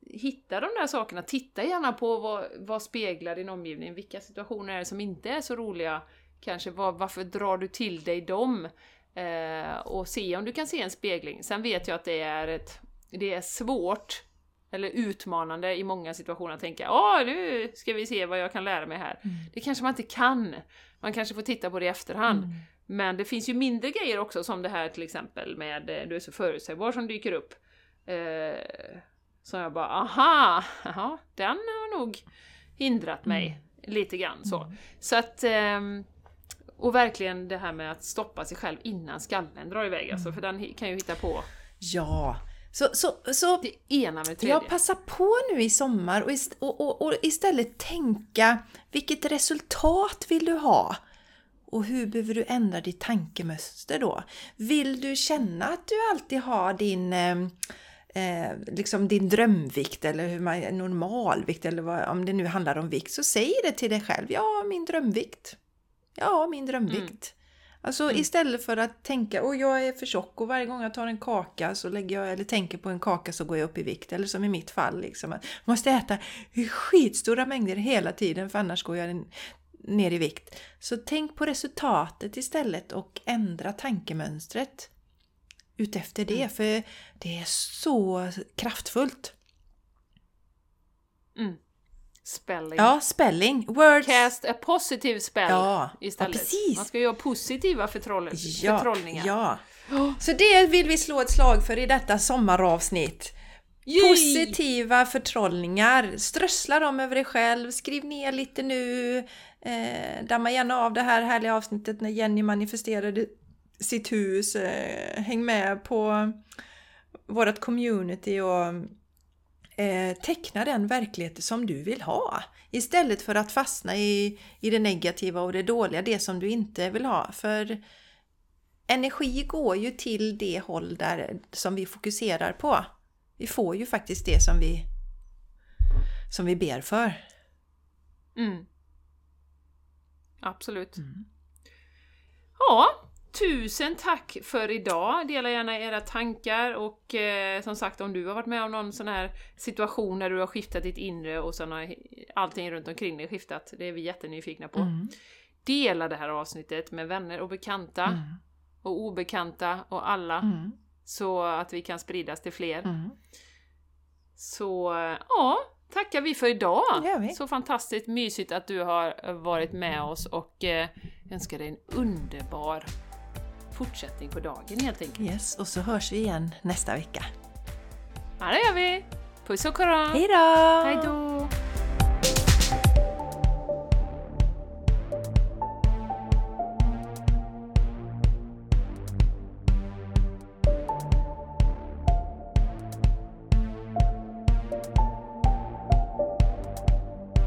S1: hitta de där sakerna, titta gärna på vad, vad speglar din omgivning, vilka situationer är det som inte är så roliga, kanske vad, varför drar du till dig dem? Eh, och se om du kan se en spegling. Sen vet jag att det är, ett, det är svårt eller utmanande i många situationer att tänka Åh, nu ska vi se vad jag kan lära mig här. Det kanske man inte kan. Man kanske får titta på det i efterhand. Men det finns ju mindre grejer också som det här till exempel med eh, Du är så förutsägbar som dyker upp. Eh, som jag bara, aha, aha, den har nog hindrat mig lite grann så. Så att, ehm, och verkligen det här med att stoppa sig själv innan skallen drar iväg alltså, för den kan ju hitta på
S2: Ja, så, så, så
S1: det ena med tredje.
S2: jag passa på nu i sommar och, ist- och, och, och istället tänka vilket resultat vill du ha? Och hur behöver du ändra ditt tankemönster då? Vill du känna att du alltid har din, eh, eh, liksom din drömvikt eller hur man, normalvikt eller vad, om det nu handlar om vikt så säg det till dig själv. Ja, min drömvikt. Ja, min drömvikt. Alltså istället för att tänka åh jag är för tjock och varje gång jag tar en kaka så lägger jag, eller tänker på en kaka så går jag upp i vikt. Eller som i mitt fall, liksom, att jag måste äta skitstora mängder hela tiden för annars går jag ner i vikt. Så tänk på resultatet istället och ändra tankemönstret utefter det, för det är så kraftfullt.
S1: Mm. Spelling.
S2: Ja, spelling, words.
S1: Cast a positive spell
S2: Ja,
S1: istället.
S2: ja, precis.
S1: Man ska göra positiva förtroll-
S2: Ja,
S1: förtrollningar.
S2: ja. Så det vill vi slå ett slag för i detta sommaravsnitt.
S1: Yay!
S2: Positiva förtrollningar. Strössla dem över dig själv. Skriv ner lite nu. Eh, damma gärna av det här härliga avsnittet när Jenny manifesterade sitt hus. Eh, häng med på vårt community och eh, teckna den verklighet som du vill ha. Istället för att fastna i, i det negativa och det dåliga, det som du inte vill ha. För energi går ju till det håll där, som vi fokuserar på. Vi får ju faktiskt det som vi, som vi ber för.
S1: Mm. Absolut.
S2: Mm.
S1: Ja, tusen tack för idag. Dela gärna era tankar och eh, som sagt om du har varit med om någon sån här situation där du har skiftat ditt inre och sen har allting runt omkring dig skiftat. Det är vi jättenyfikna på.
S2: Mm.
S1: Dela det här avsnittet med vänner och bekanta
S2: Mm.
S1: och obekanta och alla
S2: Mm.
S1: så att vi kan spridas till fler.
S2: Mm.
S1: Så eh, ja, tackar vi för idag!
S2: Vi.
S1: Så fantastiskt mysigt att du har varit med oss och eh, önskar dig en underbar fortsättning på dagen helt enkelt.
S2: Yes, och så hörs vi igen nästa vecka.
S1: Ja, det gör vi! Puss och kram!
S2: Hej då!
S1: Hej då!